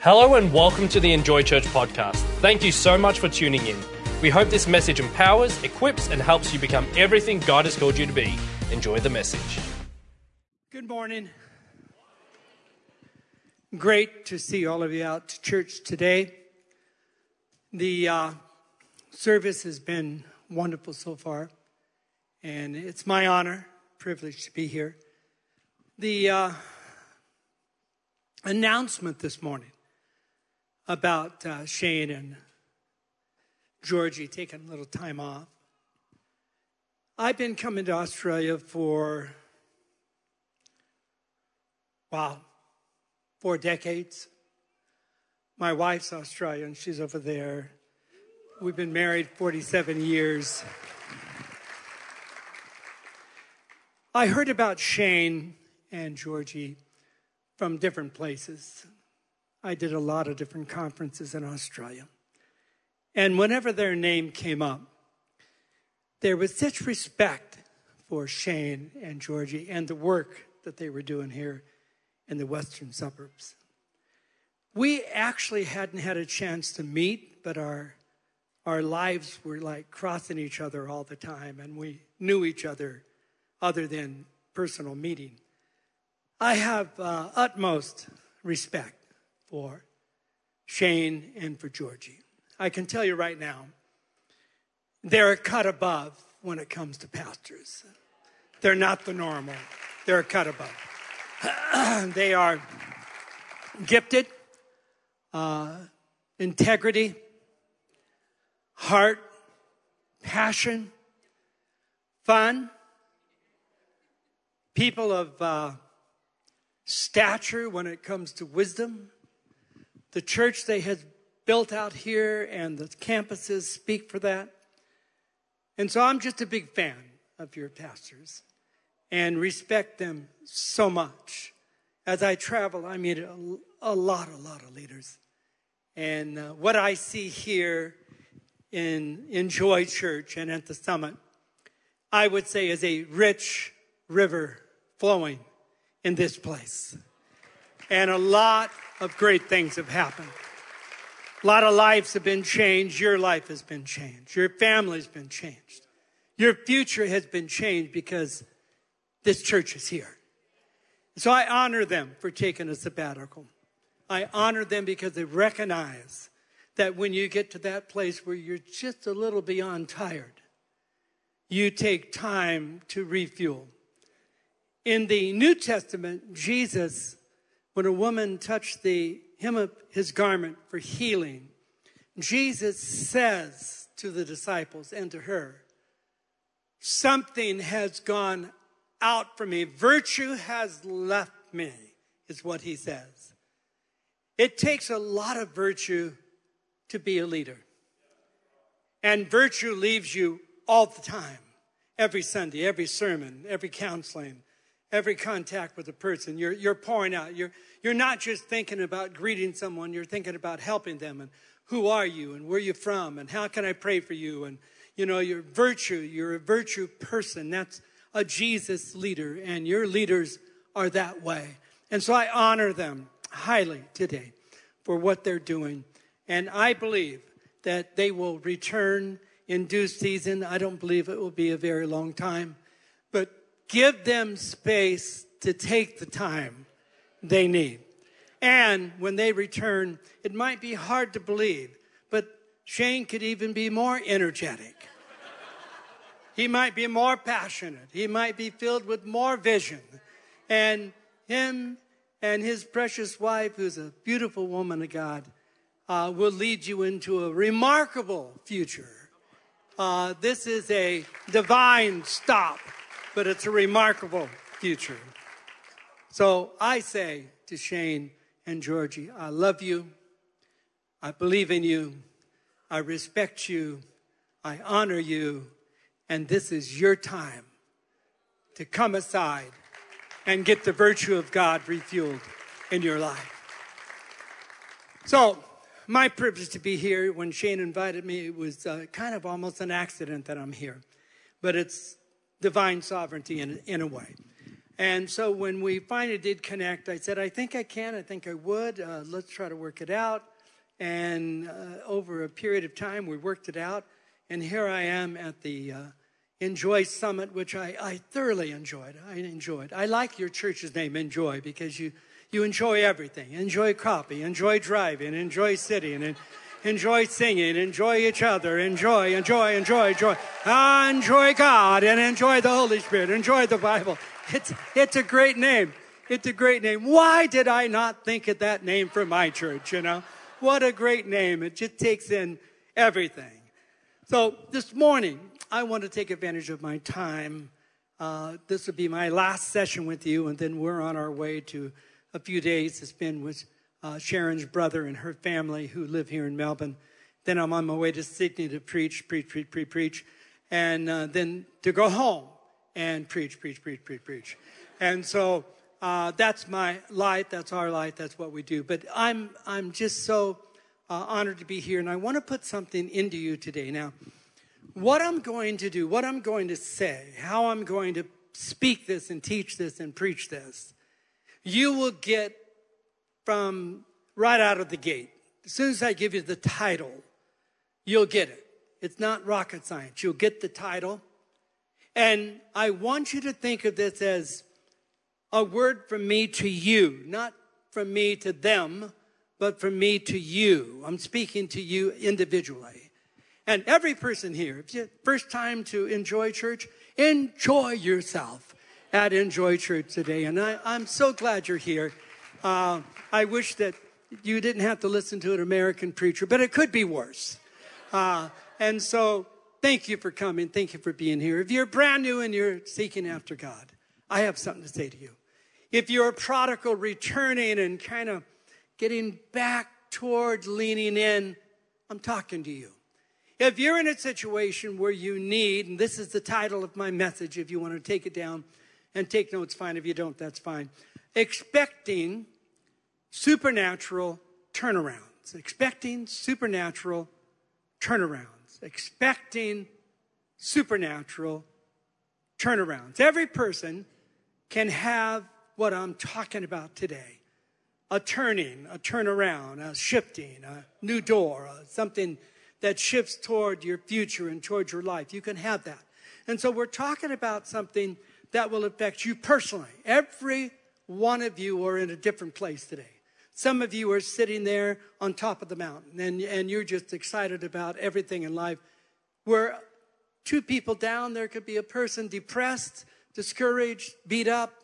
Hello and welcome to the Enjoy Church podcast. Thank you so much for tuning in. We hope this message empowers, equips, and helps you become everything God has called you to be. Enjoy the message. Good morning. Great to see all of you out to church today. The uh, service has been wonderful so far, and it's my honor, privilege to be here. The uh, announcement this morning about uh, Shane and Georgie taking a little time off. I've been coming to Australia for, wow, four decades. My wife's Australian, she's over there. We've been married 47 years. I heard about Shane and Georgie from different places. I did a lot of different conferences in Australia. And whenever their name came up, there was such respect for Shane and Georgie and the work that they were doing here in the western suburbs. We actually hadn't had a chance to meet, but our, our lives were like crossing each other all the time, and we knew each other other than personal meeting. I have uh, utmost respect for Shane and for Georgie. I can tell you right now, they're a cut above when it comes to pastors. They're not the normal, they're a cut above. they are gifted, uh, integrity, heart, passion, fun, people of uh, stature when it comes to wisdom the church they had built out here and the campuses speak for that. And so I'm just a big fan of your pastors and respect them so much. As I travel, I meet a, a lot, a lot of leaders. And uh, what I see here in Enjoy Church and at the summit, I would say is a rich river flowing in this place. And a lot of great things have happened. A lot of lives have been changed. Your life has been changed. Your family's been changed. Your future has been changed because this church is here. So I honor them for taking a sabbatical. I honor them because they recognize that when you get to that place where you're just a little beyond tired, you take time to refuel. In the New Testament, Jesus when a woman touched the hem of his garment for healing, Jesus says to the disciples and to her, Something has gone out from me. Virtue has left me, is what he says. It takes a lot of virtue to be a leader. And virtue leaves you all the time, every Sunday, every sermon, every counseling, every contact with a person. You're, you're pouring out. You're, you're not just thinking about greeting someone, you're thinking about helping them and who are you and where you from and how can I pray for you and you know your virtue, you're a virtue person. That's a Jesus leader and your leaders are that way. And so I honor them highly today for what they're doing. And I believe that they will return in due season. I don't believe it will be a very long time, give them space to take the time they need. And when they return, it might be hard to believe, but Shane could even be more energetic. he might be more passionate. He might be filled with more vision. And him and his precious wife, who's a beautiful woman of God, uh, will lead you into a remarkable future. Uh, this is a divine stop, but it's a remarkable future. So I say to Shane and Georgie, I love you. I believe in you. I respect you. I honor you. And this is your time to come aside and get the virtue of God refueled in your life. So, my privilege to be here when Shane invited me, it was uh, kind of almost an accident that I'm here. But it's divine sovereignty in, in a way. And so when we finally did connect, I said, I think I can, I think I would. Uh, let's try to work it out. And uh, over a period of time, we worked it out. And here I am at the uh, Enjoy Summit, which I, I thoroughly enjoyed. I enjoyed. I like your church's name, Enjoy, because you, you enjoy everything. Enjoy coffee, enjoy driving, enjoy sitting, and enjoy singing, enjoy each other, enjoy, enjoy, enjoy, enjoy. Enjoy God and enjoy the Holy Spirit, enjoy the Bible. It's, it's a great name. It's a great name. Why did I not think of that name for my church, you know? What a great name. It just takes in everything. So this morning, I want to take advantage of my time. Uh, this will be my last session with you, and then we're on our way to a few days to spend with uh, Sharon's brother and her family who live here in Melbourne. Then I'm on my way to Sydney to preach, preach, preach, preach, preach, and uh, then to go home and preach, preach, preach, preach, preach. And so uh, that's my light. That's our light. That's what we do. But I'm I'm just so uh, honored to be here, and I want to put something into you today. Now, what I'm going to do, what I'm going to say, how I'm going to speak this and teach this and preach this, you will get from right out of the gate. As soon as I give you the title, you'll get it. It's not rocket science. You'll get the title. And I want you to think of this as a word from me to you, not from me to them, but from me to you. I'm speaking to you individually. And every person here, if you first time to enjoy church, enjoy yourself at Enjoy Church today. And I, am so glad you're here. Uh, I wish that you didn't have to listen to an American preacher, but it could be worse. Uh, and so, thank you for coming. Thank you for being here. If you're brand new and you're seeking after God, I have something to say to you. If you're a prodigal returning and kind of getting back towards leaning in, I'm talking to you. If you're in a situation where you need, and this is the title of my message, if you want to take it down and take notes, fine. If you don't, that's fine. Expecting supernatural turnarounds, expecting supernatural turnarounds, expecting supernatural turnarounds. Every person can have what I'm talking about today a turning, a turnaround, a shifting, a new door, something that shifts toward your future and toward your life. You can have that. And so we're talking about something that will affect you personally. Every one of you are in a different place today. Some of you are sitting there on top of the mountain and, and you're just excited about everything in life. Where two people down, there could be a person depressed, discouraged, beat up.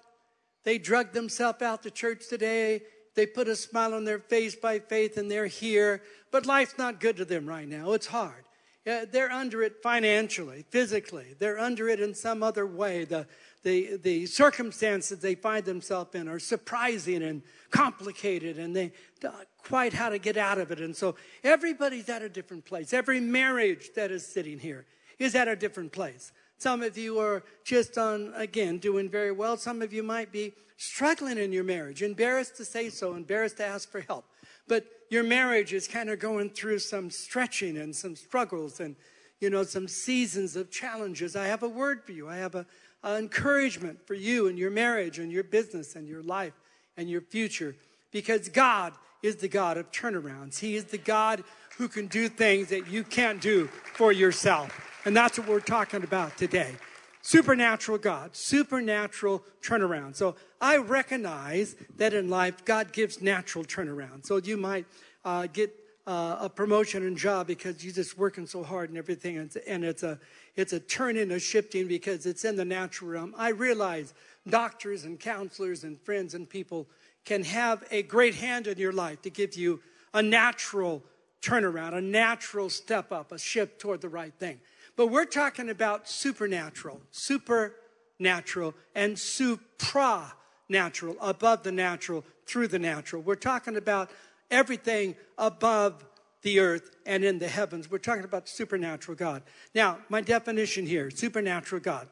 They drug themselves out to church today. They put a smile on their face by faith and they're here, but life's not good to them right now. It's hard. Yeah, they're under it financially, physically. They're under it in some other way. The, the, the circumstances they find themselves in are surprising and complicated, and they don't quite how to get out of it. And so everybody's at a different place. Every marriage that is sitting here is at a different place. Some of you are just on, again, doing very well. Some of you might be struggling in your marriage, embarrassed to say so, embarrassed to ask for help. But your marriage is kind of going through some stretching and some struggles and, you know, some seasons of challenges. I have a word for you. I have a, a encouragement for you and your marriage and your business and your life and your future because God is the God of turnarounds. He is the God who can do things that you can't do for yourself. And that's what we're talking about today. Supernatural God, supernatural turnaround. So I recognize that in life, God gives natural turnaround. So you might uh, get uh, a promotion and job because you're just working so hard and everything, and it's, and it's a it's a turning, a shifting because it's in the natural realm. I realize doctors and counselors and friends and people can have a great hand in your life to give you a natural turnaround, a natural step up, a shift toward the right thing. But we're talking about supernatural, supernatural, and supranatural, above the natural, through the natural. We're talking about everything above the earth and in the heavens. We're talking about supernatural God. Now, my definition here supernatural God.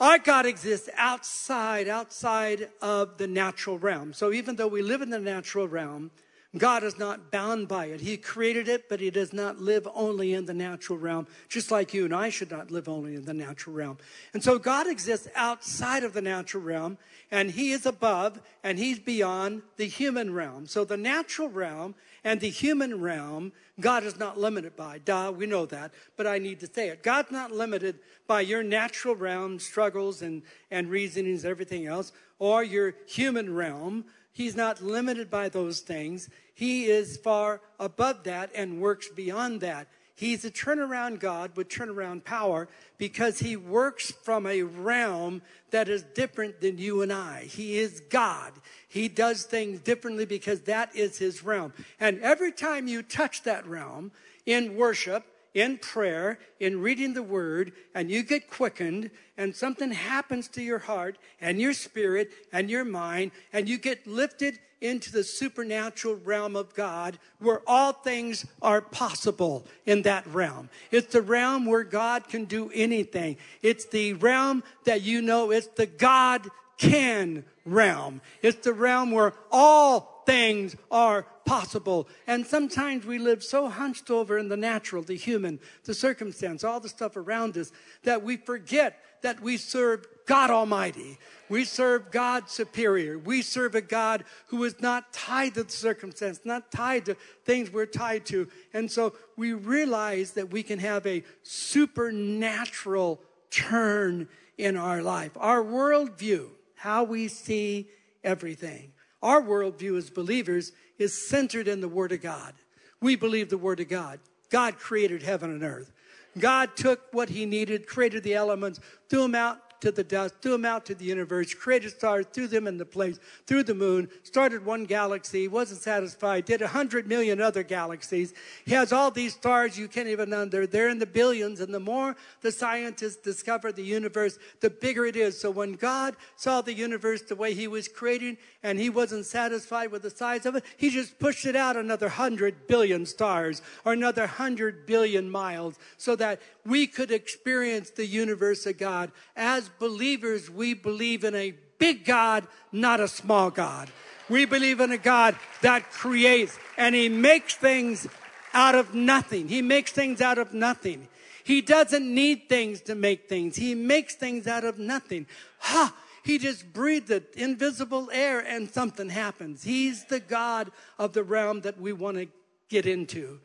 Our God exists outside, outside of the natural realm. So even though we live in the natural realm, God is not bound by it. He created it, but He does not live only in the natural realm, just like you and I should not live only in the natural realm. And so God exists outside of the natural realm, and He is above and He's beyond the human realm. So the natural realm and the human realm, God is not limited by. Duh, we know that, but I need to say it. God's not limited by your natural realm struggles and, and reasonings, everything else, or your human realm. He's not limited by those things. He is far above that and works beyond that. He's a turnaround God with turnaround power because he works from a realm that is different than you and I. He is God. He does things differently because that is his realm. And every time you touch that realm in worship, in prayer, in reading the word, and you get quickened, and something happens to your heart and your spirit and your mind, and you get lifted into the supernatural realm of God where all things are possible in that realm. It's the realm where God can do anything. It's the realm that you know it's the God can realm. It's the realm where all things are possible. And sometimes we live so hunched over in the natural, the human, the circumstance, all the stuff around us that we forget that we serve God Almighty. We serve God superior. We serve a God who is not tied to the circumstance, not tied to things we're tied to. And so we realize that we can have a supernatural turn in our life. Our worldview, how we see everything. Our worldview as believers is centered in the Word of God. We believe the Word of God. God created heaven and earth. God took what He needed, created the elements, threw them out to the dust, threw them out to the universe, created stars, threw them into place, threw the moon, started one galaxy, wasn't satisfied, did a hundred million other galaxies. He has all these stars you can't even under. They're in the billions, and the more the scientists discover the universe, the bigger it is. So when God saw the universe the way He was creating, and He wasn't satisfied with the size of it, He just pushed it out another hundred billion stars or another hundred billion miles, so that we could experience the universe of God as believers, we believe in a big God, not a small God. We believe in a God that creates and He makes things out of nothing. He makes things out of nothing. He doesn't need things to make things. He makes things out of nothing. Ha! He just breathed the invisible air and something happens. He's the God of the realm that we want to get into.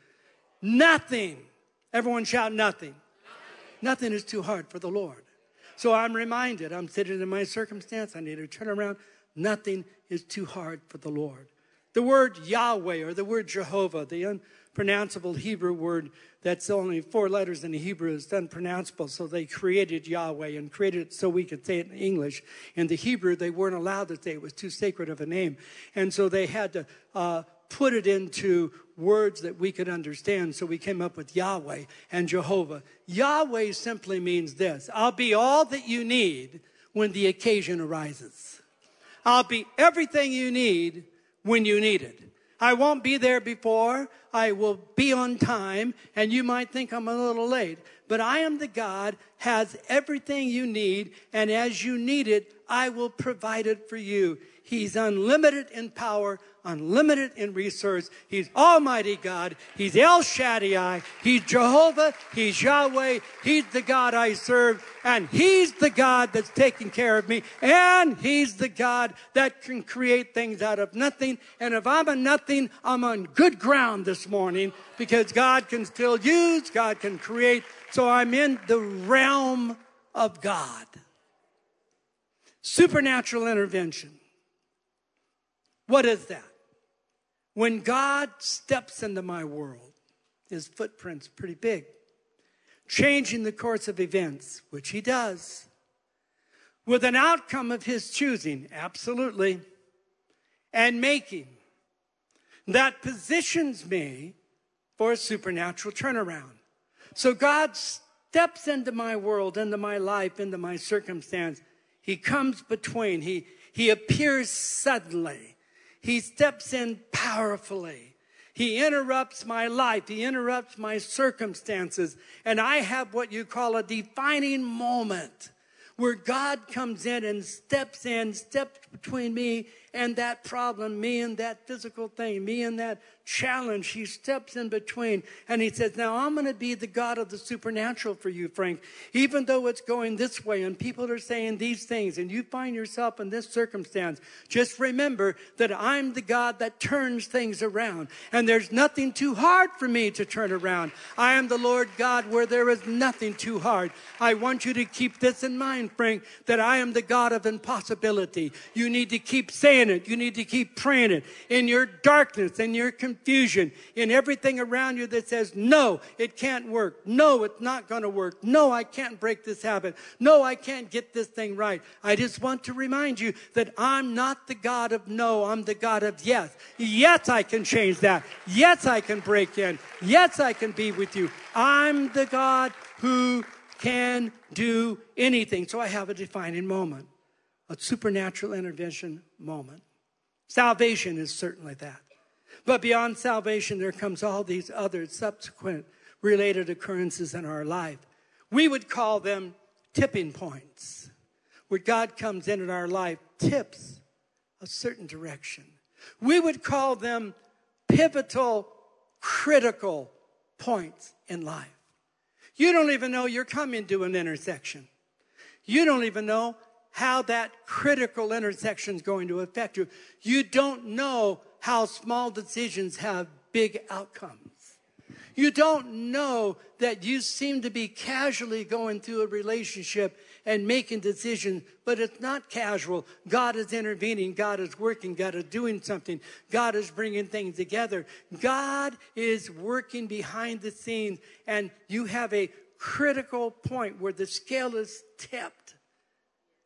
Nothing. Everyone shout nothing. Nothing, is too hard for the Lord. So I'm reminded, I'm sitting in my circumstance, I need to turn around. Nothing is too hard for the Lord. The word Yahweh or the word Jehovah, the unpronounceable Hebrew word that's only four letters in the Hebrew is unpronounceable. So they created Yahweh and created it so we could say it in English. In the Hebrew, they weren't allowed to say it was too sacred of a name. And so they had to uh, put it into words that we could understand. So we came up with Yahweh and Jehovah. Yahweh simply means this I'll be all that you need when the occasion arises. I'll be everything you need when you need it. I won't be there before. I will be on time. And you might think I'm a little late. But I am the God, has everything you need. And as you need it, I will provide it for you. He's unlimited in power, unlimited in resource. He's Almighty God. He's El Shaddai. He's Jehovah. He's Yahweh. He's the God I serve. And He's the God that's taking care of me. And He's the God that can create things out of nothing. And if I'm a nothing, I'm on good ground this morning because God can still use, God can create. So I'm in the realm of God. Supernatural intervention. What is that? When God steps into my world, his footprint's pretty big, changing the course of events, which he does, with an outcome of his choosing, absolutely, and making, that positions me for a supernatural turnaround. So God steps into my world, into my life, into my circumstance. He comes between, he, he appears suddenly he steps in powerfully. He interrupts my life. He interrupts my circumstances. And I have what you call a defining moment where God comes in and steps in, steps between me and that problem, me and that physical thing, me and that challenge. He steps in between and he says, Now I'm going to be the God of the supernatural for you, Frank. Even though it's going this way and people are saying these things and you find yourself in this circumstance, just remember that I'm the God that turns things around. And there's nothing too hard for me to turn around. I am the Lord God where there is nothing too hard. I want you to keep this in mind, Frank, that I am the God of impossibility. You need to keep saying it. You need to keep praying it. In your darkness, in your confusion, confusion in everything around you that says, no, it can't work. No, it's not going to work. No, I can't break this habit. No, I can't get this thing right. I just want to remind you that I'm not the God of no, I'm the God of yes. Yes, I can change that. Yes, I can break in. Yes, I can be with you. I'm the God who can do anything. So I have a defining moment, a supernatural intervention moment. Salvation is certainly that. But beyond salvation, there comes all these other subsequent related occurrences in our life. We would call them tipping points, where God comes in in our life, tips a certain direction. We would call them pivotal, critical points in life. You don't even know you're coming to an intersection. You don't even know how that critical intersection is going to affect you. You don't know how small decisions have big outcomes. You don't know that you seem to be casually going through a relationship and making decisions, but it's not casual. God is intervening. God is working. God is doing something. God is bringing things together. God is working behind the scenes, and you have a critical point where the scale is tipped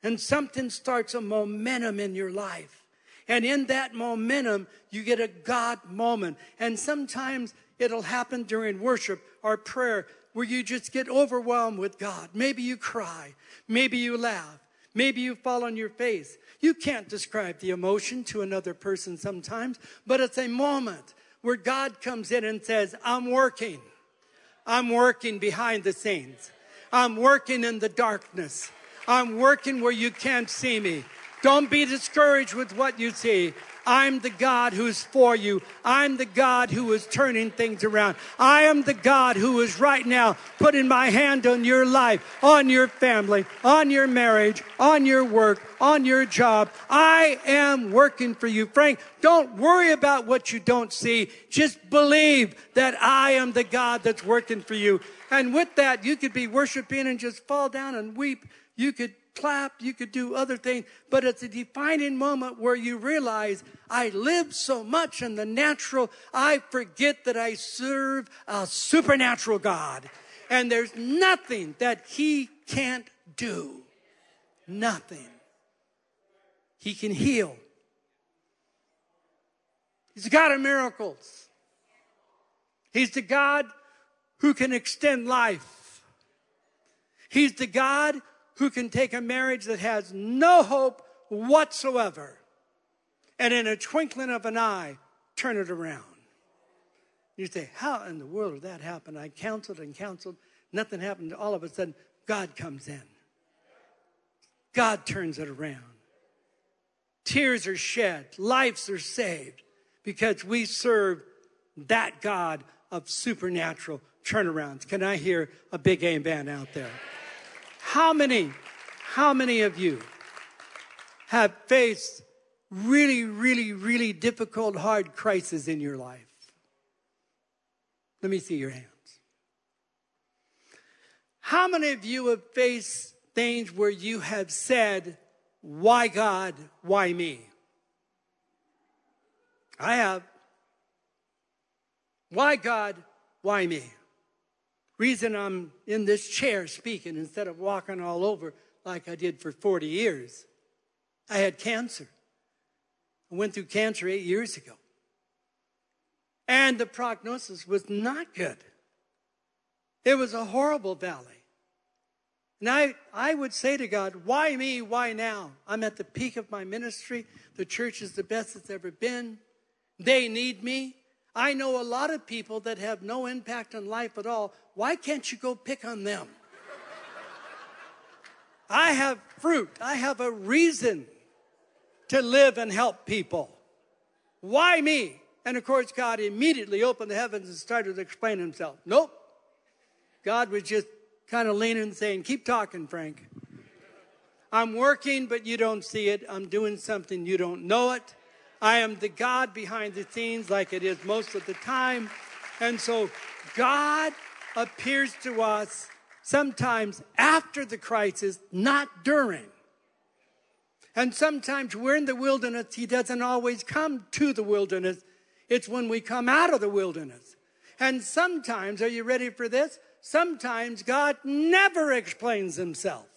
and something starts a momentum in your life. And in that momentum, you get a God moment. And sometimes it'll happen during worship or prayer where you just get overwhelmed with God. Maybe you cry. Maybe you laugh. Maybe you fall on your face. You can't describe the emotion to another person sometimes, but it's a moment where God comes in and says, I'm working. I'm working behind the scenes. I'm working in the darkness. I'm working where you can't see me. Don't be discouraged with what you see. I'm the God who's for you. I'm the God who is turning things around. I am the God who is right now putting my hand on your life, on your family, on your marriage, on your work, on your job. I am working for you. Frank, don't worry about what you don't see. Just believe that I am the God that's working for you. And with that, you could be worshiping and just fall down and weep. You could clap, you could do other things, but it's a defining moment where you realize I live so much in the natural, I forget that I serve a supernatural God. And there's nothing that He can't do. Nothing. He can heal. He's the God of miracles. He's the God who can extend life. He's the God who can take a marriage that has no hope whatsoever and in a twinkling of an eye turn it around. You say, How in the world did that happen? I counseled and counseled, nothing happened. All of a sudden, God comes in. God turns it around. Tears are shed, lives are saved because we serve that God of supernatural turnarounds. Can I hear a big amen out there? How many, how many of you have faced really, really, really difficult, hard crises in your life? Let me see your hands. How many of you have faced things where you have said, Why God? Why me? I have. Why God? Why me? Reason I'm in this chair speaking instead of walking all over like I did for 40 years. I had cancer. I went through cancer eight years ago. And the prognosis was not good. It was a horrible valley. And I, I would say to God, why me? Why now? I'm at the peak of my ministry. The church is the best it's ever been. They need me. I know a lot of people that have no impact on life at all. Why can't you go pick on them? I have fruit. I have a reason to live and help people. Why me? And of course, God immediately opened the heavens and started to explain himself. Nope. God was just kind of leaning and saying, Keep talking, Frank. I'm working, but you don't see it. I'm doing something, you don't know it. I am the God behind the scenes, like it is most of the time. And so, God appears to us sometimes after the crisis, not during. And sometimes we're in the wilderness, He doesn't always come to the wilderness. It's when we come out of the wilderness. And sometimes, are you ready for this? Sometimes God never explains Himself.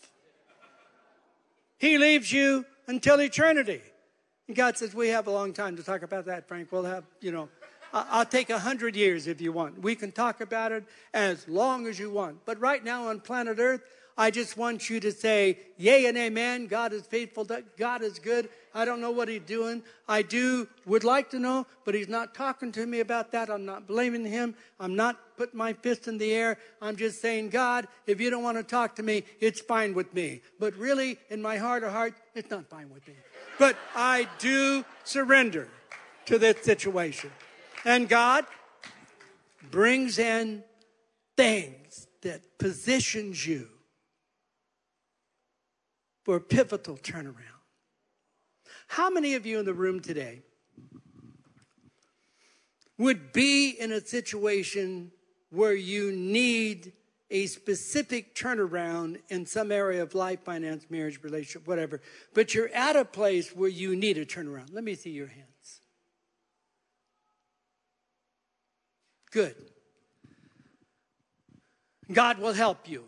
He leaves you until eternity. And God says, We have a long time to talk about that, Frank. We'll have, you know, I'll take a hundred years if you want. We can talk about it as long as you want. But right now on planet Earth, I just want you to say, Yay and amen. God is faithful. God is good. I don't know what he's doing. I do, would like to know, but he's not talking to me about that. I'm not blaming him. I'm not putting my fist in the air. I'm just saying, God, if you don't want to talk to me, it's fine with me. But really, in my heart of hearts, it's not fine with me. But I do surrender to this situation. And God brings in things that positions you for a pivotal turnaround. How many of you in the room today would be in a situation where you need a specific turnaround in some area of life, finance, marriage, relationship, whatever, but you're at a place where you need a turnaround? Let me see your hands. Good. God will help you.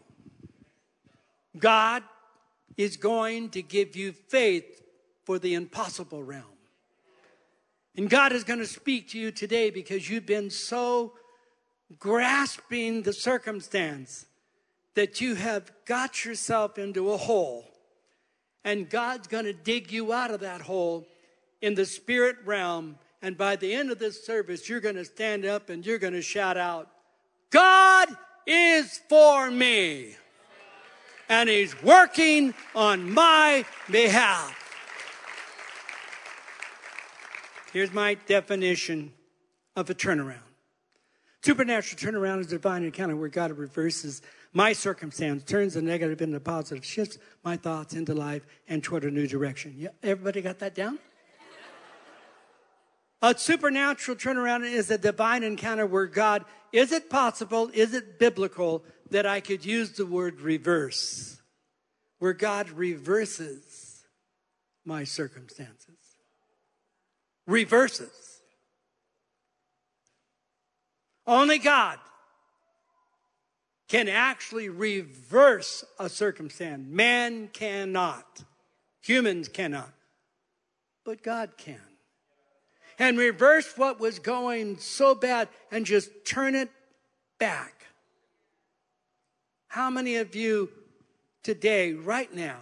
God is going to give you faith for the impossible realm. And God is going to speak to you today because you've been so grasping the circumstance that you have got yourself into a hole. And God's going to dig you out of that hole in the spirit realm. And by the end of this service, you're going to stand up and you're going to shout out, God is for me and He's working on my behalf. Here's my definition of a turnaround. Supernatural turnaround is a divine encounter where God reverses my circumstance, turns the negative into positive, shifts my thoughts into life and toward a new direction. Yeah, everybody got that down? A supernatural turnaround is a divine encounter where God, is it possible, is it biblical that I could use the word reverse? Where God reverses my circumstances. Reverses. Only God can actually reverse a circumstance. Man cannot. Humans cannot. But God can and reverse what was going so bad and just turn it back. How many of you today, right now,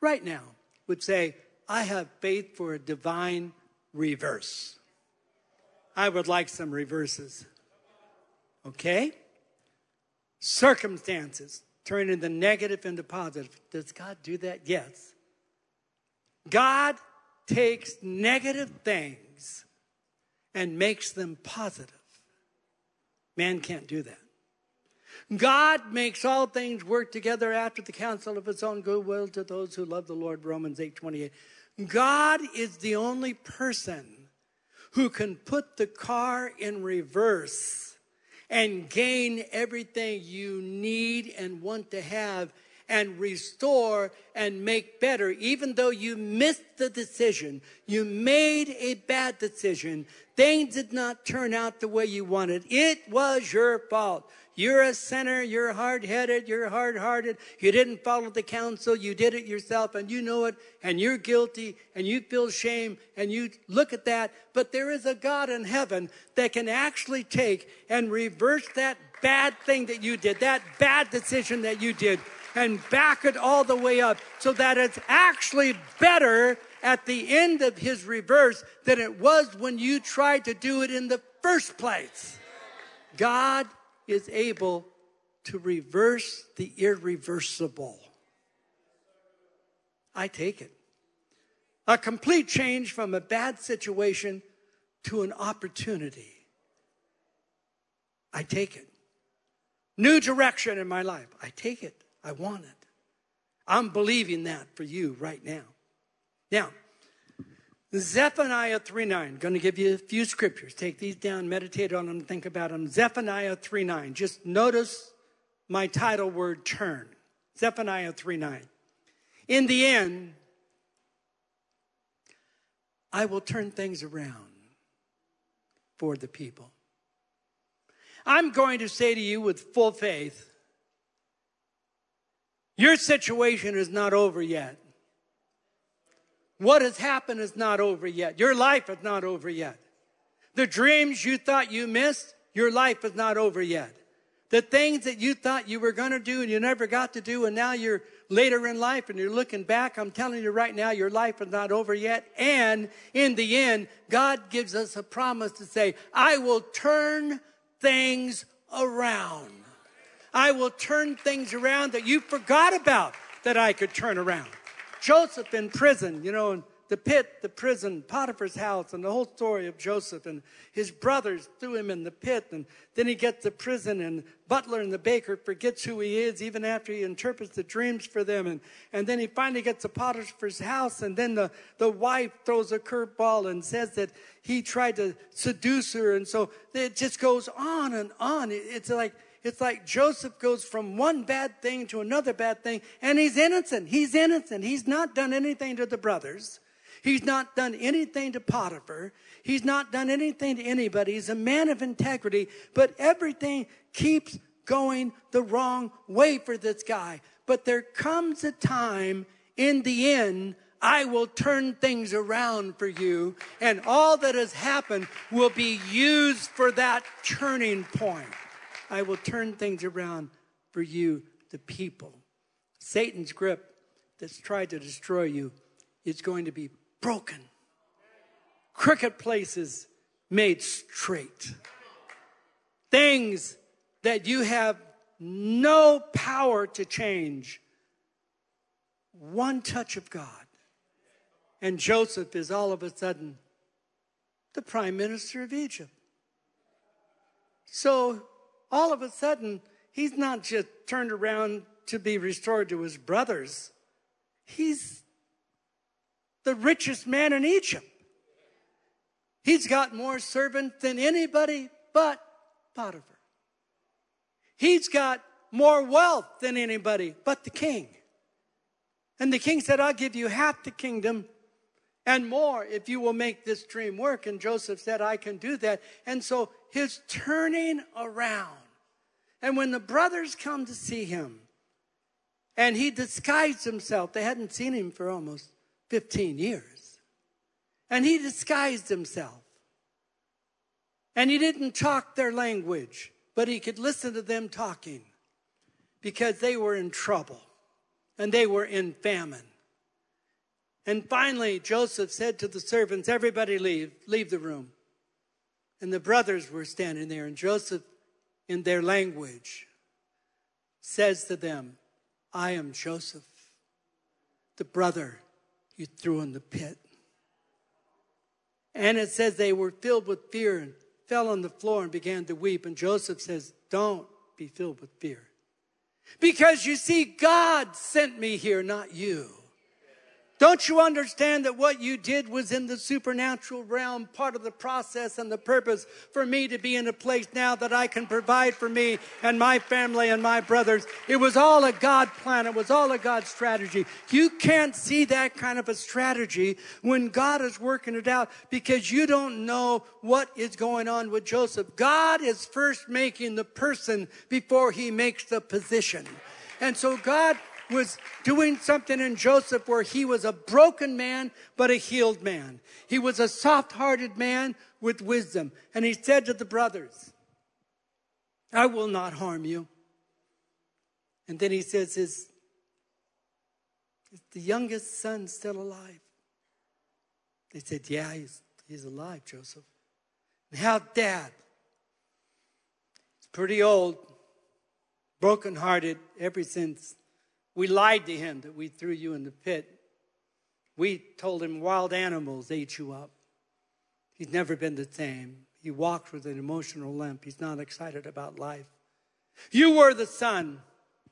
right now, would say, I have faith for a divine reverse? I would like some reverses. Okay? Circumstances turning the negative into positive. Does God do that? Yes. God takes negative things and makes them positive. Man can't do that. God makes all things work together after the counsel of his own goodwill to those who love the Lord, Romans 8 28. God is the only person who can put the car in reverse and gain everything you need and want to have and restore and make better, even though you missed the decision, you made a bad decision, things did not turn out the way you wanted. It was your fault. You're a sinner, you're hard headed, you're hard hearted, you didn't follow the counsel, you did it yourself, and you know it, and you're guilty, and you feel shame, and you look at that. But there is a God in heaven that can actually take and reverse that bad thing that you did, that bad decision that you did, and back it all the way up so that it's actually better at the end of his reverse than it was when you tried to do it in the first place. God is able to reverse the irreversible. I take it. A complete change from a bad situation to an opportunity. I take it. New direction in my life. I take it. I want it. I'm believing that for you right now. Now, Zephaniah 3 9. Going to give you a few scriptures. Take these down, meditate on them, think about them. Zephaniah 3 9. Just notice my title word turn. Zephaniah 3 9. In the end, I will turn things around for the people. I'm going to say to you with full faith your situation is not over yet. What has happened is not over yet. Your life is not over yet. The dreams you thought you missed, your life is not over yet. The things that you thought you were going to do and you never got to do, and now you're later in life and you're looking back, I'm telling you right now, your life is not over yet. And in the end, God gives us a promise to say, I will turn things around. I will turn things around that you forgot about that I could turn around. Joseph in prison, you know, in the pit, the prison, Potiphar's house, and the whole story of Joseph. And his brothers threw him in the pit, and then he gets to prison, and butler and the baker forgets who he is, even after he interprets the dreams for them. And, and then he finally gets to Potiphar's house, and then the, the wife throws a curveball and says that he tried to seduce her. And so it just goes on and on. It's like, it's like Joseph goes from one bad thing to another bad thing, and he's innocent. He's innocent. He's not done anything to the brothers. He's not done anything to Potiphar. He's not done anything to anybody. He's a man of integrity, but everything keeps going the wrong way for this guy. But there comes a time in the end, I will turn things around for you, and all that has happened will be used for that turning point. I will turn things around for you, the people. Satan's grip that's tried to destroy you is going to be broken, crooked places made straight, things that you have no power to change. One touch of God. And Joseph is all of a sudden the prime minister of Egypt. So all of a sudden, he's not just turned around to be restored to his brothers, he's the richest man in Egypt. He's got more servants than anybody but Potiphar. He's got more wealth than anybody but the king. And the king said, I'll give you half the kingdom and more if you will make this dream work. And Joseph said, I can do that. And so his turning around. And when the brothers come to see him, and he disguised himself, they hadn't seen him for almost 15 years. And he disguised himself. And he didn't talk their language, but he could listen to them talking because they were in trouble and they were in famine. And finally, Joseph said to the servants, Everybody leave, leave the room. And the brothers were standing there, and Joseph, in their language, says to them, I am Joseph, the brother you threw in the pit. And it says they were filled with fear and fell on the floor and began to weep. And Joseph says, Don't be filled with fear. Because you see, God sent me here, not you. Don't you understand that what you did was in the supernatural realm, part of the process and the purpose for me to be in a place now that I can provide for me and my family and my brothers? It was all a God plan. It was all a God strategy. You can't see that kind of a strategy when God is working it out because you don't know what is going on with Joseph. God is first making the person before he makes the position. And so God was doing something in Joseph where he was a broken man, but a healed man. He was a soft hearted man with wisdom. And he said to the brothers, I will not harm you. And then he says, Is, is the youngest son still alive? They said, Yeah, he's, he's alive, Joseph. And how dad? He's pretty old, brokenhearted ever since we lied to him that we threw you in the pit. We told him wild animals ate you up. He's never been the same. He walks with an emotional limp. He's not excited about life. You were the son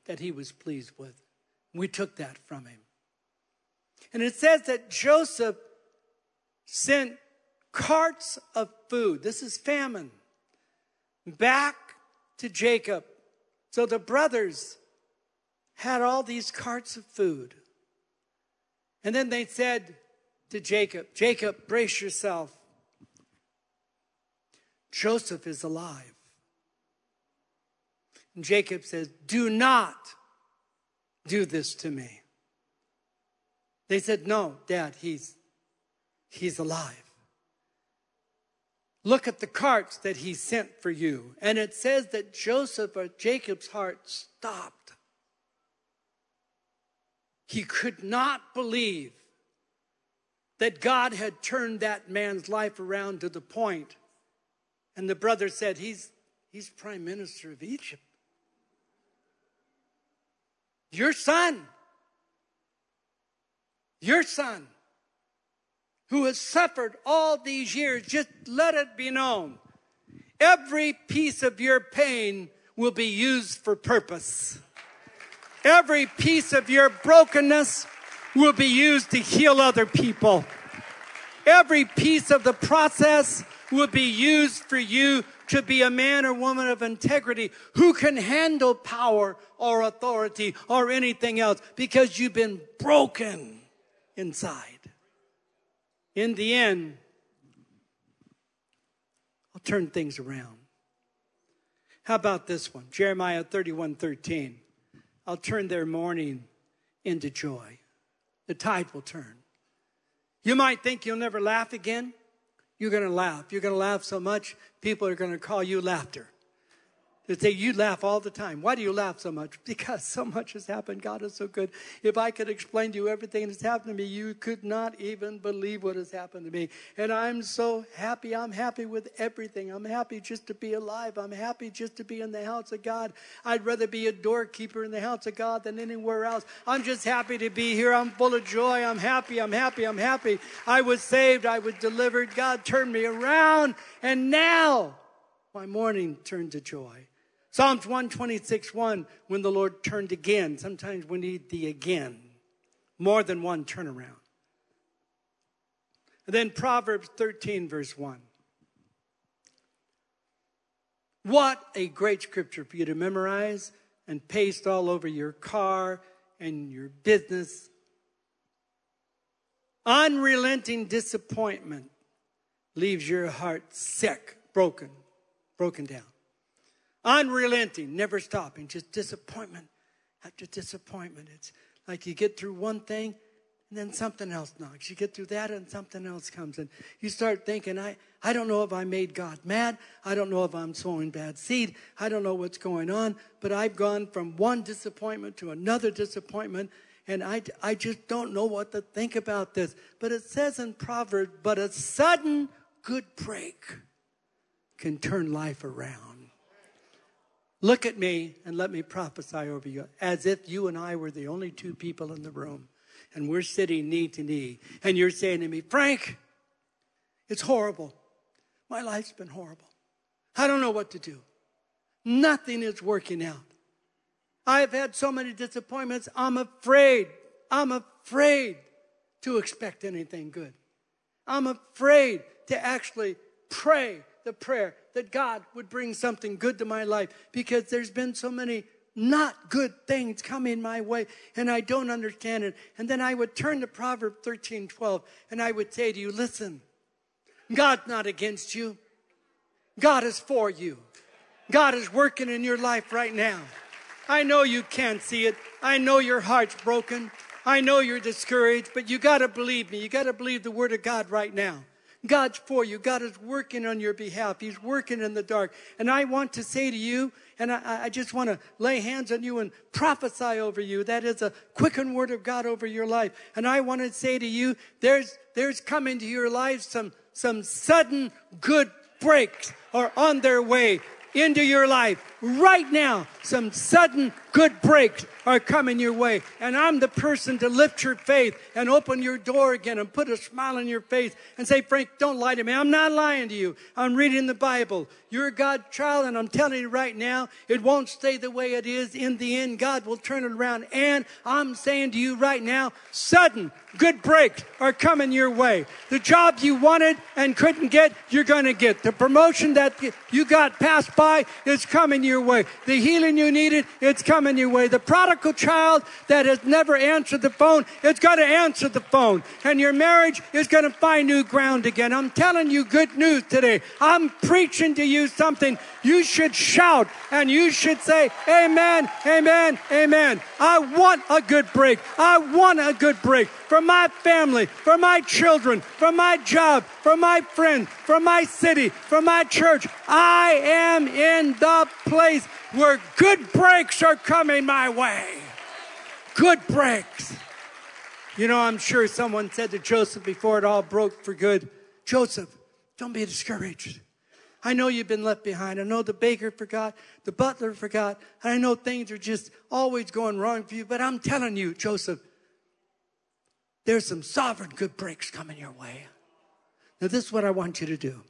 that he was pleased with. We took that from him. And it says that Joseph sent carts of food. This is famine. Back to Jacob. So the brothers had all these carts of food. And then they said to Jacob, Jacob, brace yourself. Joseph is alive. And Jacob says, Do not do this to me. They said, No, Dad, he's, he's alive. Look at the carts that he sent for you. And it says that Joseph or Jacob's heart stopped. He could not believe that God had turned that man's life around to the point. And the brother said, He's, he's prime minister of Egypt. Your son, your son, who has suffered all these years, just let it be known. Every piece of your pain will be used for purpose. Every piece of your brokenness will be used to heal other people. Every piece of the process will be used for you to be a man or woman of integrity who can handle power or authority or anything else because you've been broken inside. In the end, I'll turn things around. How about this one? Jeremiah 31 13. I'll turn their mourning into joy. The tide will turn. You might think you'll never laugh again. You're going to laugh. You're going to laugh so much, people are going to call you laughter. They say, You laugh all the time. Why do you laugh so much? Because so much has happened. God is so good. If I could explain to you everything that's happened to me, you could not even believe what has happened to me. And I'm so happy. I'm happy with everything. I'm happy just to be alive. I'm happy just to be in the house of God. I'd rather be a doorkeeper in the house of God than anywhere else. I'm just happy to be here. I'm full of joy. I'm happy. I'm happy. I'm happy. I was saved. I was delivered. God turned me around. And now my mourning turned to joy. Psalms 126 1, when the Lord turned again. Sometimes we need the again, more than one turnaround. And then Proverbs 13, verse 1. What a great scripture for you to memorize and paste all over your car and your business. Unrelenting disappointment leaves your heart sick, broken, broken down. Unrelenting, never stopping, just disappointment after disappointment. It's like you get through one thing and then something else knocks. You get through that and something else comes. And you start thinking, I, I don't know if I made God mad. I don't know if I'm sowing bad seed. I don't know what's going on. But I've gone from one disappointment to another disappointment. And I, I just don't know what to think about this. But it says in Proverbs, but a sudden good break can turn life around. Look at me and let me prophesy over you as if you and I were the only two people in the room and we're sitting knee to knee. And you're saying to me, Frank, it's horrible. My life's been horrible. I don't know what to do. Nothing is working out. I've had so many disappointments. I'm afraid. I'm afraid to expect anything good. I'm afraid to actually pray the prayer that God would bring something good to my life because there's been so many not good things coming my way and I don't understand it. And then I would turn to Proverbs 13 12 and I would say to you, listen, God's not against you, God is for you. God is working in your life right now. I know you can't see it. I know your heart's broken. I know you're discouraged, but you got to believe me. You got to believe the word of God right now. God's for you. God is working on your behalf. He's working in the dark. And I want to say to you, and I, I, just want to lay hands on you and prophesy over you. That is a quickened word of God over your life. And I want to say to you, there's, there's coming to your life some, some sudden good breaks are on their way into your life. right now, some sudden good breaks are coming your way. And I'm the person to lift your faith and open your door again and put a smile on your face and say, Frank, don't lie to me. I'm not lying to you. I'm reading the Bible. You're a God child, and I'm telling you right now, it won't stay the way it is. In the end, God will turn it around. And I'm saying to you right now, sudden good breaks are coming your way. The job you wanted and couldn't get, you're going to get. The promotion that you got passed by is coming your way. The healing you needed, it's coming your way. The prodigal child that has never answered the phone, it's going to answer the phone. And your marriage is going to find new ground again. I'm telling you good news today. I'm preaching to you something. You should shout and you should say, Amen, Amen, Amen. I want a good break. I want a good break for my family, for my children, for my job, for my friends, for my city, for my church. I am in the place where good breaks are coming my way. Good breaks. You know, I'm sure someone said to Joseph before it all broke for good Joseph, don't be discouraged. I know you've been left behind. I know the baker forgot, the butler forgot, and I know things are just always going wrong for you, but I'm telling you, Joseph, there's some sovereign good breaks coming your way. Now, this is what I want you to do.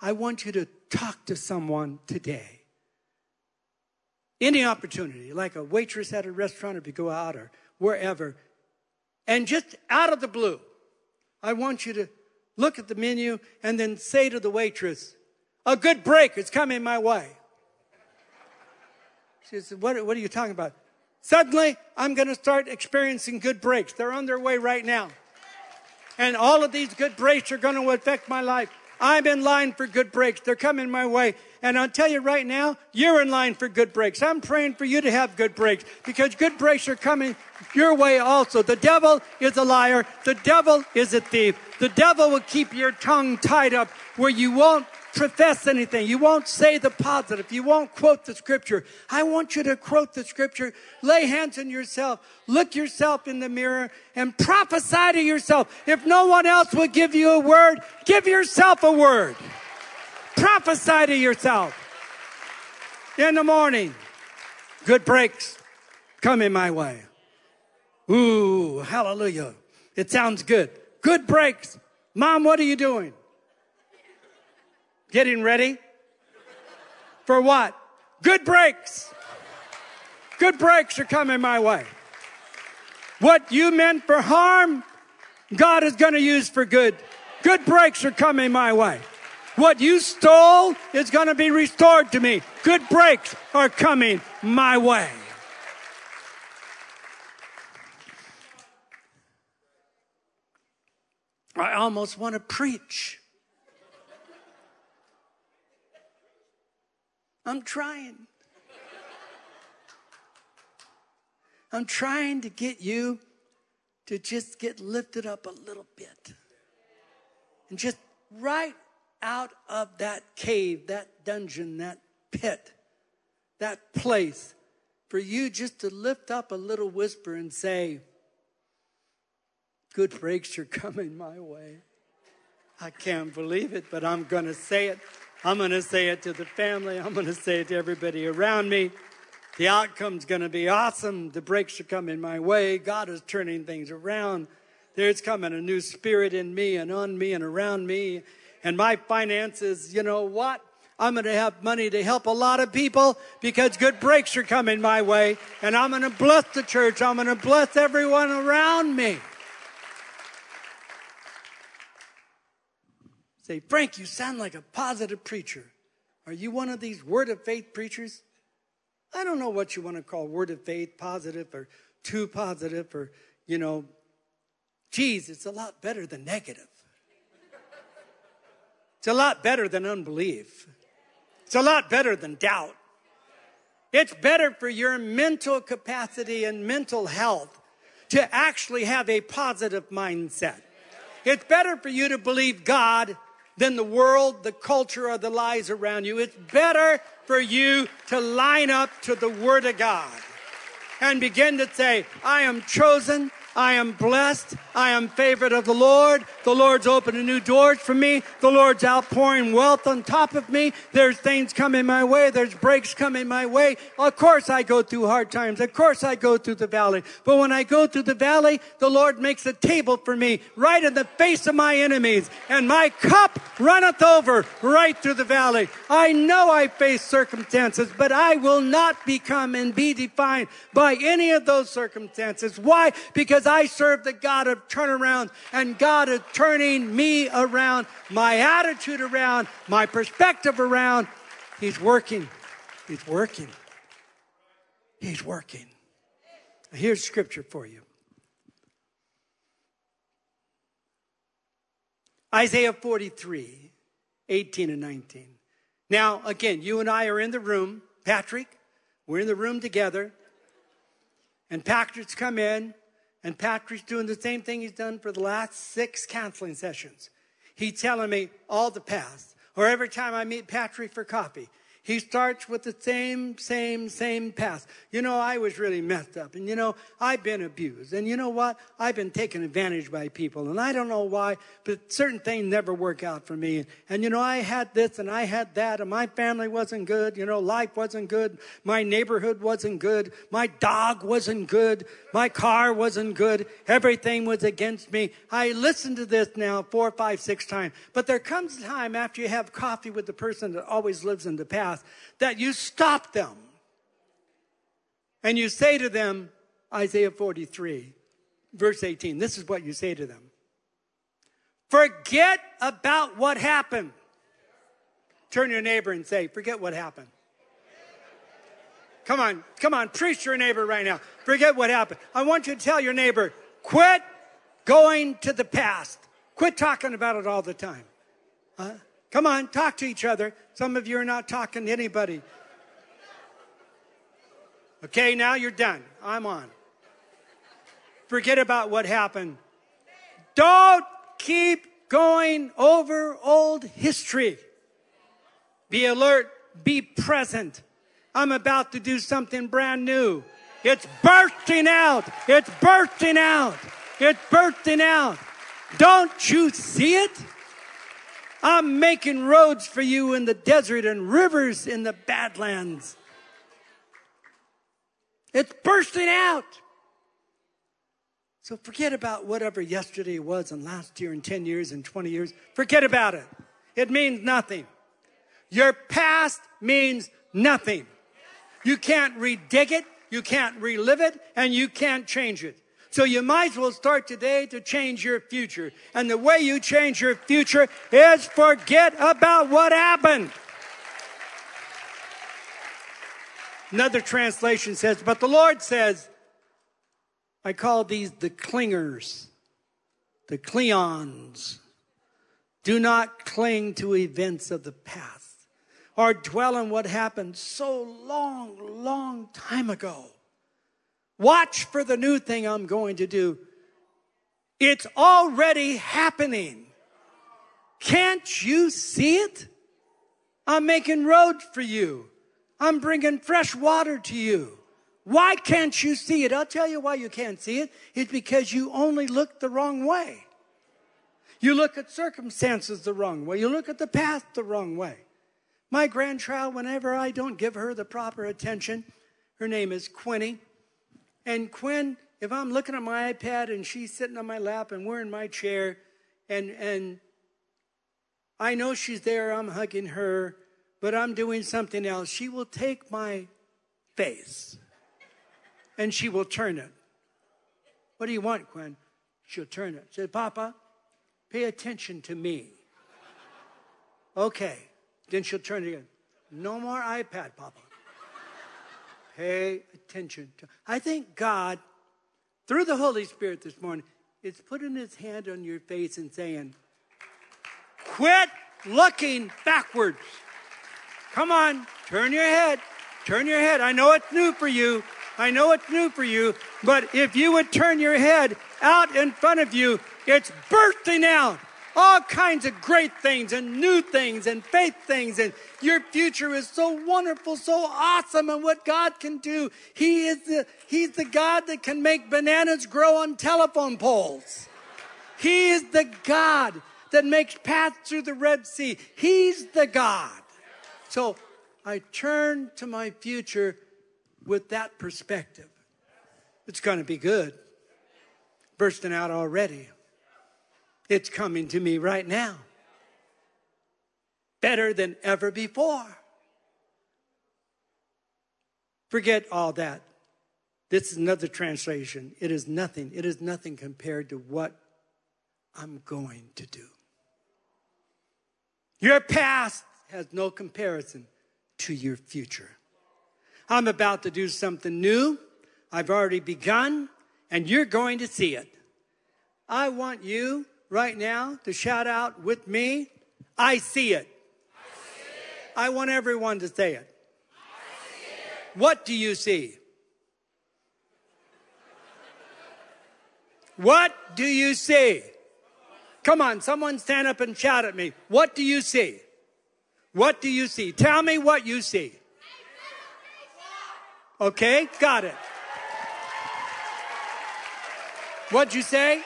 I want you to talk to someone today. Any opportunity, like a waitress at a restaurant, or if you go out or wherever, and just out of the blue, I want you to look at the menu and then say to the waitress, A good break is coming my way. She said, What, what are you talking about? Suddenly, I'm going to start experiencing good breaks. They're on their way right now. And all of these good breaks are going to affect my life. I'm in line for good breaks. They're coming my way. And I'll tell you right now, you're in line for good breaks. I'm praying for you to have good breaks because good breaks are coming your way also. The devil is a liar. The devil is a thief. The devil will keep your tongue tied up where you won't profess anything. You won't say the positive. You won't quote the scripture. I want you to quote the scripture. Lay hands on yourself. Look yourself in the mirror and prophesy to yourself. If no one else will give you a word, give yourself a word. Prophesy to yourself. In the morning, good breaks coming my way. Ooh, hallelujah. It sounds good. Good breaks. Mom, what are you doing? Getting ready? For what? Good breaks. Good breaks are coming my way. What you meant for harm, God is going to use for good. Good breaks are coming my way. What you stole is going to be restored to me. Good breaks are coming my way. I almost want to preach. I'm trying. I'm trying to get you to just get lifted up a little bit. And just right out of that cave, that dungeon, that pit, that place, for you just to lift up a little whisper and say, Good breaks are coming my way. I can't believe it, but I'm going to say it. I'm going to say it to the family. I'm going to say it to everybody around me. The outcome's going to be awesome. The breaks are coming my way. God is turning things around. There's coming a new spirit in me and on me and around me. And my finances, you know what? I'm going to have money to help a lot of people because good breaks are coming my way. And I'm going to bless the church. I'm going to bless everyone around me. Say, Frank, you sound like a positive preacher. Are you one of these word of faith preachers? I don't know what you want to call word of faith, positive or too positive, or, you know, geez, it's a lot better than negative. It's a lot better than unbelief. It's a lot better than doubt. It's better for your mental capacity and mental health to actually have a positive mindset. It's better for you to believe God than the world, the culture, or the lies around you. It's better for you to line up to the Word of God and begin to say, I am chosen, I am blessed. I am favored of the Lord. The Lord's opening new doors for me. The Lord's outpouring wealth on top of me. There's things coming my way. There's breaks coming my way. Of course I go through hard times. Of course I go through the valley. But when I go through the valley, the Lord makes a table for me right in the face of my enemies. And my cup runneth over right through the valley. I know I face circumstances, but I will not become and be defined by any of those circumstances. Why? Because I serve the God of turnaround and God is turning me around, my attitude around, my perspective around. He's working. He's working. He's working. Here's scripture for you. Isaiah 43, 18 and 19. Now, again, you and I are in the room. Patrick, we're in the room together. And Patrick's come in and Patrick's doing the same thing he's done for the last six counseling sessions. He's telling me all the past. Or every time I meet Patrick for coffee, he starts with the same, same, same past. You know, I was really messed up. And you know, I've been abused. And you know what? I've been taken advantage by people. And I don't know why, but certain things never work out for me. And you know, I had this and I had that. And my family wasn't good. You know, life wasn't good. My neighborhood wasn't good. My dog wasn't good. My car wasn't good. Everything was against me. I listened to this now four, five, six times. But there comes a time after you have coffee with the person that always lives in the past that you stop them and you say to them, Isaiah 43, verse 18, this is what you say to them Forget about what happened. Turn your neighbor and say, Forget what happened. Come on, come on, preach to your neighbor right now. Forget what happened. I want you to tell your neighbor, quit going to the past. Quit talking about it all the time. Huh? Come on, talk to each other. Some of you are not talking to anybody. Okay, now you're done. I'm on. Forget about what happened. Don't keep going over old history. Be alert, be present. I'm about to do something brand new. It's bursting out. It's bursting out. It's bursting out. Don't you see it? I'm making roads for you in the desert and rivers in the badlands. It's bursting out. So forget about whatever yesterday was and last year and 10 years and 20 years. Forget about it. It means nothing. Your past means nothing. You can't redig it, you can't relive it, and you can't change it. So you might as well start today to change your future. And the way you change your future is forget about what happened. Another translation says, but the Lord says, I call these the clingers, the cleons. Do not cling to events of the past or dwell on what happened so long, long time ago. Watch for the new thing I'm going to do. It's already happening. Can't you see it? I'm making road for you. I'm bringing fresh water to you. Why can't you see it? I'll tell you why you can't see it. It's because you only look the wrong way. You look at circumstances the wrong way. You look at the path the wrong way. My grandchild, whenever I don't give her the proper attention, her name is Quinny. And Quinn, if I'm looking at my iPad and she's sitting on my lap and we're in my chair and, and I know she's there, I'm hugging her, but I'm doing something else, she will take my face and she will turn it. What do you want, Quinn? She'll turn it. Say, Papa, pay attention to me. Okay. Then she'll turn it again. No more iPad, Papa. Pay attention to. I think God, through the Holy Spirit this morning, is putting his hand on your face and saying, Quit looking backwards. Come on, turn your head. Turn your head. I know it's new for you. I know it's new for you, but if you would turn your head out in front of you, it's bursting out all kinds of great things and new things and faith things. And your future is so wonderful, so awesome, and what God can do. He is the, He's the God that can make bananas grow on telephone poles. He is the God that makes paths through the Red Sea. He's the God. So I turn to my future with that perspective. It's going to be good. Bursting out already. It's coming to me right now. Better than ever before. Forget all that. This is another translation. It is nothing. It is nothing compared to what I'm going to do. Your past has no comparison to your future. I'm about to do something new. I've already begun, and you're going to see it. I want you right now to shout out with me, I see it. I, see it. I want everyone to say it. it. What do you see? What do you see? Come on, someone stand up and shout at me. What do you see? What do you see? Tell me what you see. Okay, got it. What'd you say?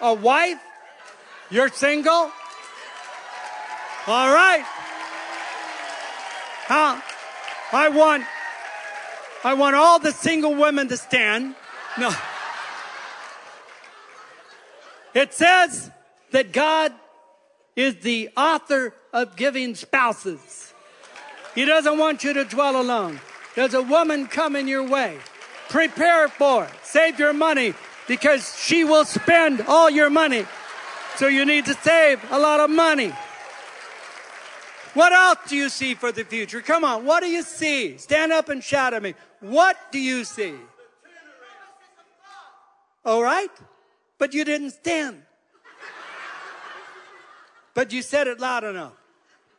A wife? You're single? All right. Huh? I want I want all the single women to stand. No. It says that God is the author of giving spouses. He doesn't want you to dwell alone. There's a woman coming your way. Prepare for it. Save your money because she will spend all your money. So you need to save a lot of money. What else do you see for the future? Come on, what do you see? Stand up and shout at me. What do you see? All right, but you didn't stand. But you said it loud enough.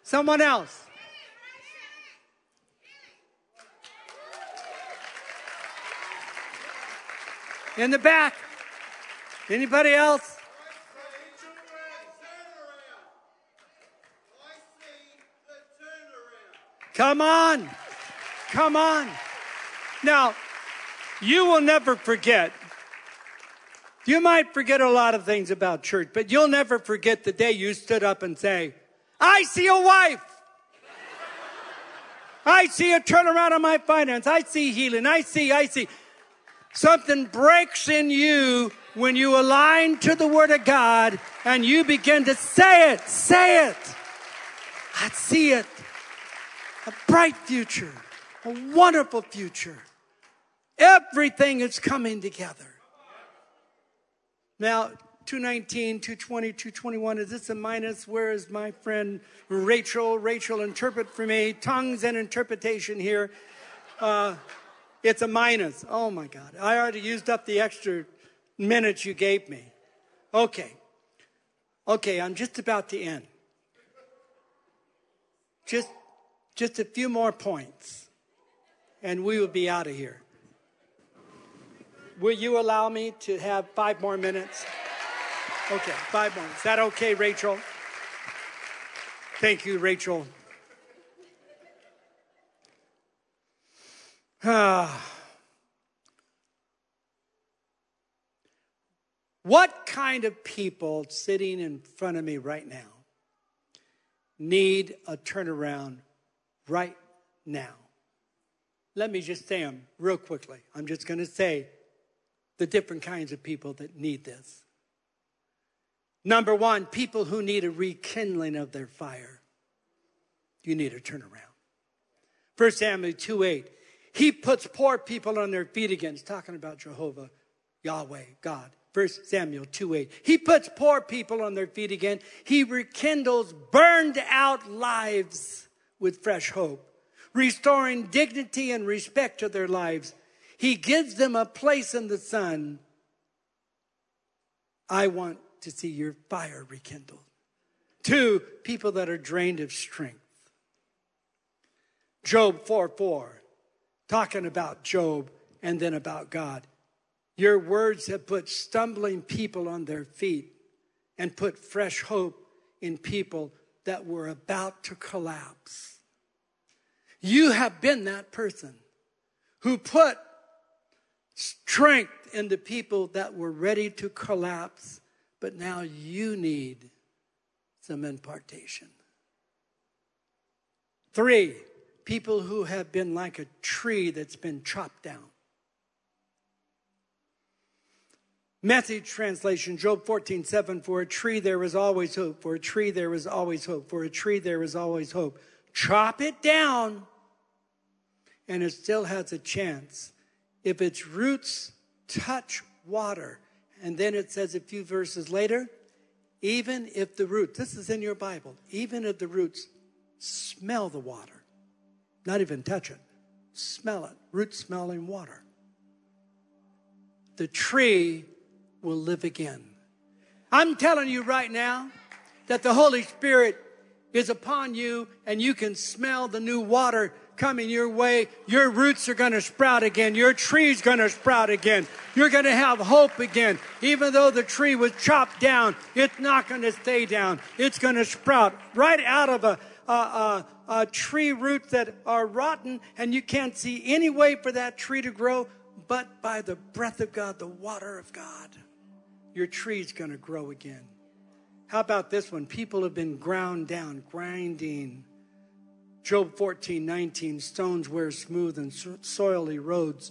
Someone else. In the back. Anybody else? Come on. Come on. Now, you will never forget. You might forget a lot of things about church, but you'll never forget the day you stood up and say, I see a wife. I see a turnaround on my finance. I see healing. I see, I see. Something breaks in you when you align to the Word of God and you begin to say it, say it. I see it. A bright future, a wonderful future. Everything is coming together. Now, 219, 220, 221, is this a minus? Where is my friend Rachel? Rachel, interpret for me. Tongues and interpretation here. Uh, it's a minus. Oh my God. I already used up the extra minutes you gave me. Okay. Okay, I'm just about to end. Just, just a few more points, and we will be out of here. Will you allow me to have five more minutes? Okay, five more. Is that okay, Rachel? Thank you, Rachel. what kind of people sitting in front of me right now need a turnaround right now? Let me just say them real quickly. I'm just going to say the different kinds of people that need this. Number one, people who need a rekindling of their fire. You need a turnaround. 1 Samuel 2 8. He puts poor people on their feet again. He's talking about Jehovah, Yahweh, God. 1 Samuel 2 8. He puts poor people on their feet again. He rekindles burned out lives with fresh hope, restoring dignity and respect to their lives. He gives them a place in the sun. I want to see your fire rekindled. Two, people that are drained of strength. Job 4 4 talking about Job and then about God. Your words have put stumbling people on their feet. and put fresh hope in people that were about to collapse. You have been that person who put strength into people that were ready to collapse, but now you need some impartation. Three, people who have been like a tree that's been chopped down. Message translation, Job 14, 7, for a tree there is always hope, for a tree there is always hope, for a tree there is always hope. Chop it down, and it still has a chance. If its roots touch water, and then it says a few verses later, even if the roots, this is in your Bible, even if the roots smell the water, not even touch it, smell it, root smelling water. The tree will live again. I'm telling you right now that the Holy Spirit is upon you and you can smell the new water coming your way. Your roots are going to sprout again. Your tree's going to sprout again. You're going to have hope again. Even though the tree was chopped down, it's not going to stay down. It's going to sprout right out of a, a, a, a tree root that are rotten and you can't see any way for that tree to grow but by the breath of God, the water of God your tree's going to grow again. How about this one? People have been ground down, grinding. Job 14, 19, stones wear smooth and soil erodes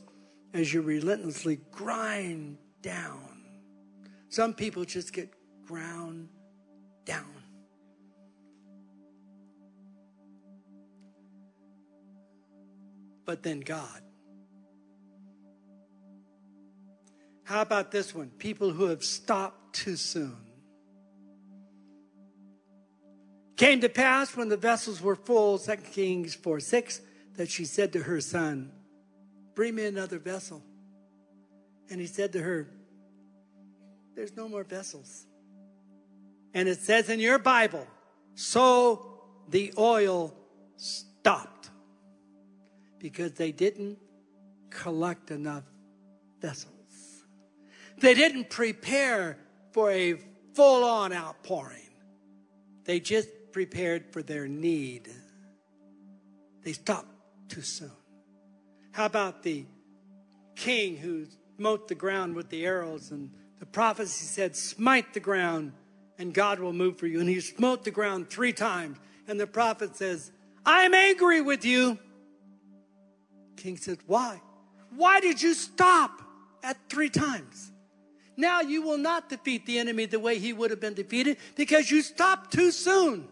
as you relentlessly grind down. Some people just get ground down. But then God How about this one? People who have stopped too soon. Came to pass when the vessels were full, 2 Kings 4 6, that she said to her son, Bring me another vessel. And he said to her, There's no more vessels. And it says in your Bible, so the oil stopped because they didn't collect enough vessels. They didn't prepare for a full on outpouring, they just prepared for their need. They stopped too soon. How about the king who smote the ground with the arrows and the prophecy said, Smite the ground and God will move for you. And he smote the ground three times. And the prophet says, I'm angry with you. King said, Why? Why did you stop at three times? Now you will not defeat the enemy the way he would have been defeated because you stopped too soon.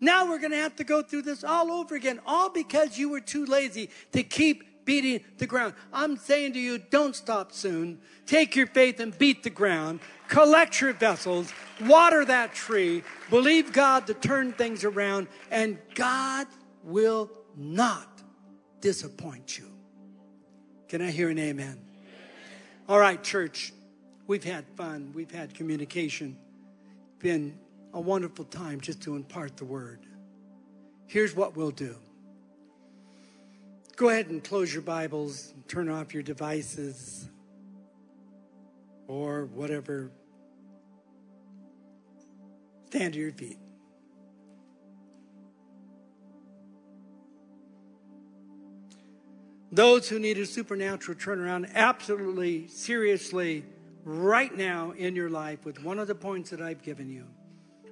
Now we're going to have to go through this all over again, all because you were too lazy to keep beating the ground. I'm saying to you, don't stop soon. Take your faith and beat the ground. Collect your vessels. Water that tree. Believe God to turn things around, and God will not disappoint you. Can I hear an amen? All right, church. We've had fun, we've had communication. Been a wonderful time just to impart the word. Here's what we'll do. Go ahead and close your Bibles, turn off your devices, or whatever. Stand to your feet. Those who need a supernatural turnaround, absolutely, seriously, right now in your life with one of the points that I've given you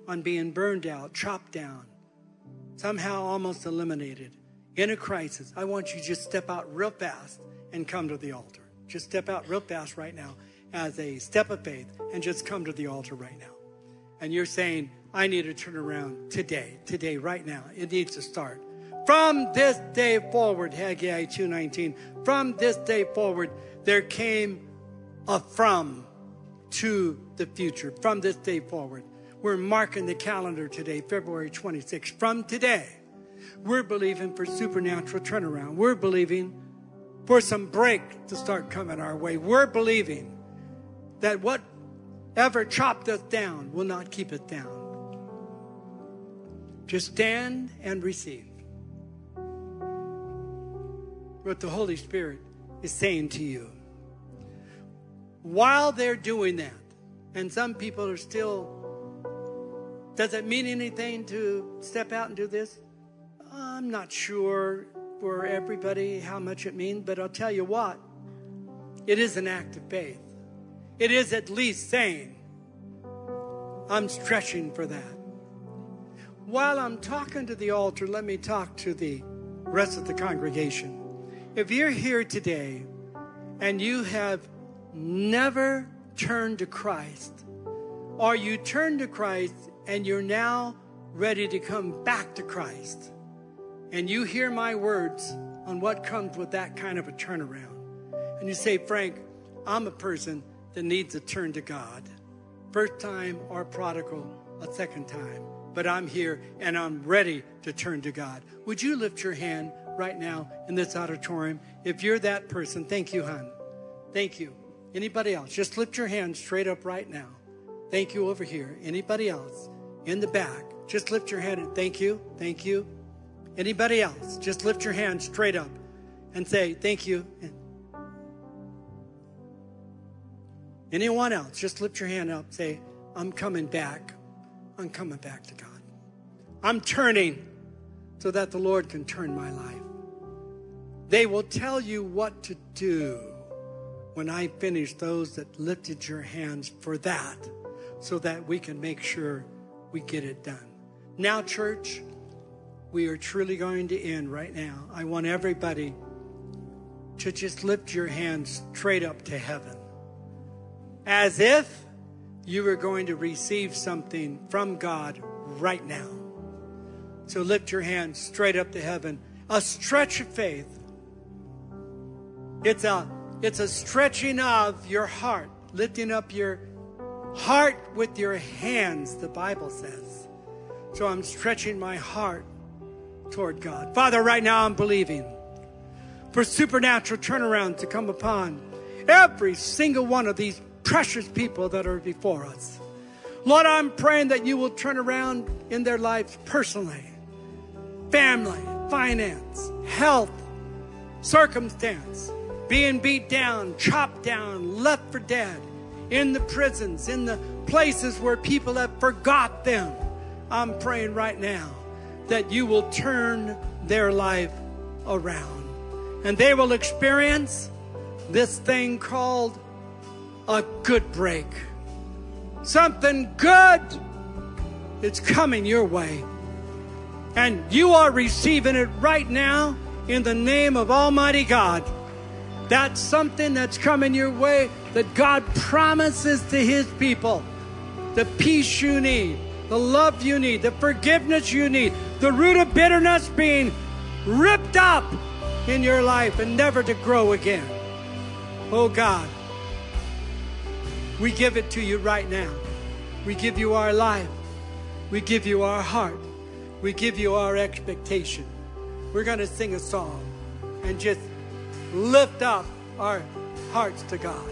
on being burned out, chopped down, somehow almost eliminated in a crisis, I want you to just step out real fast and come to the altar. Just step out real fast right now as a step of faith and just come to the altar right now. And you're saying, I need to turn around today, today, right now. It needs to start. From this day forward, Haggai 2.19, from this day forward, there came a from to the future from this day forward. We're marking the calendar today, February 26th. From today, we're believing for supernatural turnaround. We're believing for some break to start coming our way. We're believing that whatever chopped us down will not keep it down. Just stand and receive what the Holy Spirit is saying to you while they're doing that, And some people are still. Does it mean anything to step out and do this? I'm not sure for everybody how much it means, but I'll tell you what, it is an act of faith. It is at least saying, I'm stretching for that. While I'm talking to the altar, let me talk to the rest of the congregation. If you're here today and you have never turned to Christ, or you turned to Christ and you're now ready to come back to Christ, and you hear my words on what comes with that kind of a turnaround, and you say, Frank, I'm a person that needs to turn to God, first time or prodigal a second time, but I'm here and I'm ready to turn to God. Would you lift your hand right now in this auditorium? If you're that person, thank you, hon. Thank you. Anybody else? Just lift your hand straight up right now. Thank you over here. Anybody else in the back? Just lift your hand and thank you. Thank you. Anybody else? Just lift your hand straight up and say thank you. Anyone else? Just lift your hand up. Say, I'm coming back. I'm coming back to God. I'm turning so that the Lord can turn my life. They will tell you what to do when I finish those that lifted your hands for that so that we can make sure we get it done. Now, church, we are truly going to end right now. I want everybody to just lift your hands straight up to heaven as if you were going to receive something from God right now. So lift your hands straight up to heaven. A stretch of faith. It's a it's a stretching of your heart, lifting up your heart with your hands, the Bible says. So I'm stretching my heart toward God. Father, right now I'm believing for supernatural turnaround to come upon every single one of these precious people that are before us. Lord, I'm praying that you will turn around in their lives personally, family, finance, health, circumstance, being beat down, chopped down, left for dead, in the prisons, in the places where people have forgot them. I'm praying right now that you will turn their life around. And they will experience this thing called a good break. Something good is coming your way. And you are receiving it right now in the name of Almighty God. That's something that's coming your way that God promises to His people. The peace you need, the love you need, the forgiveness you need, the root of bitterness being ripped up in your life and never to grow again. Oh God, we give it to you right now. We give you our life. We give you our heart. We give you our expectation. We're going to sing a song and just lift up our hearts to God.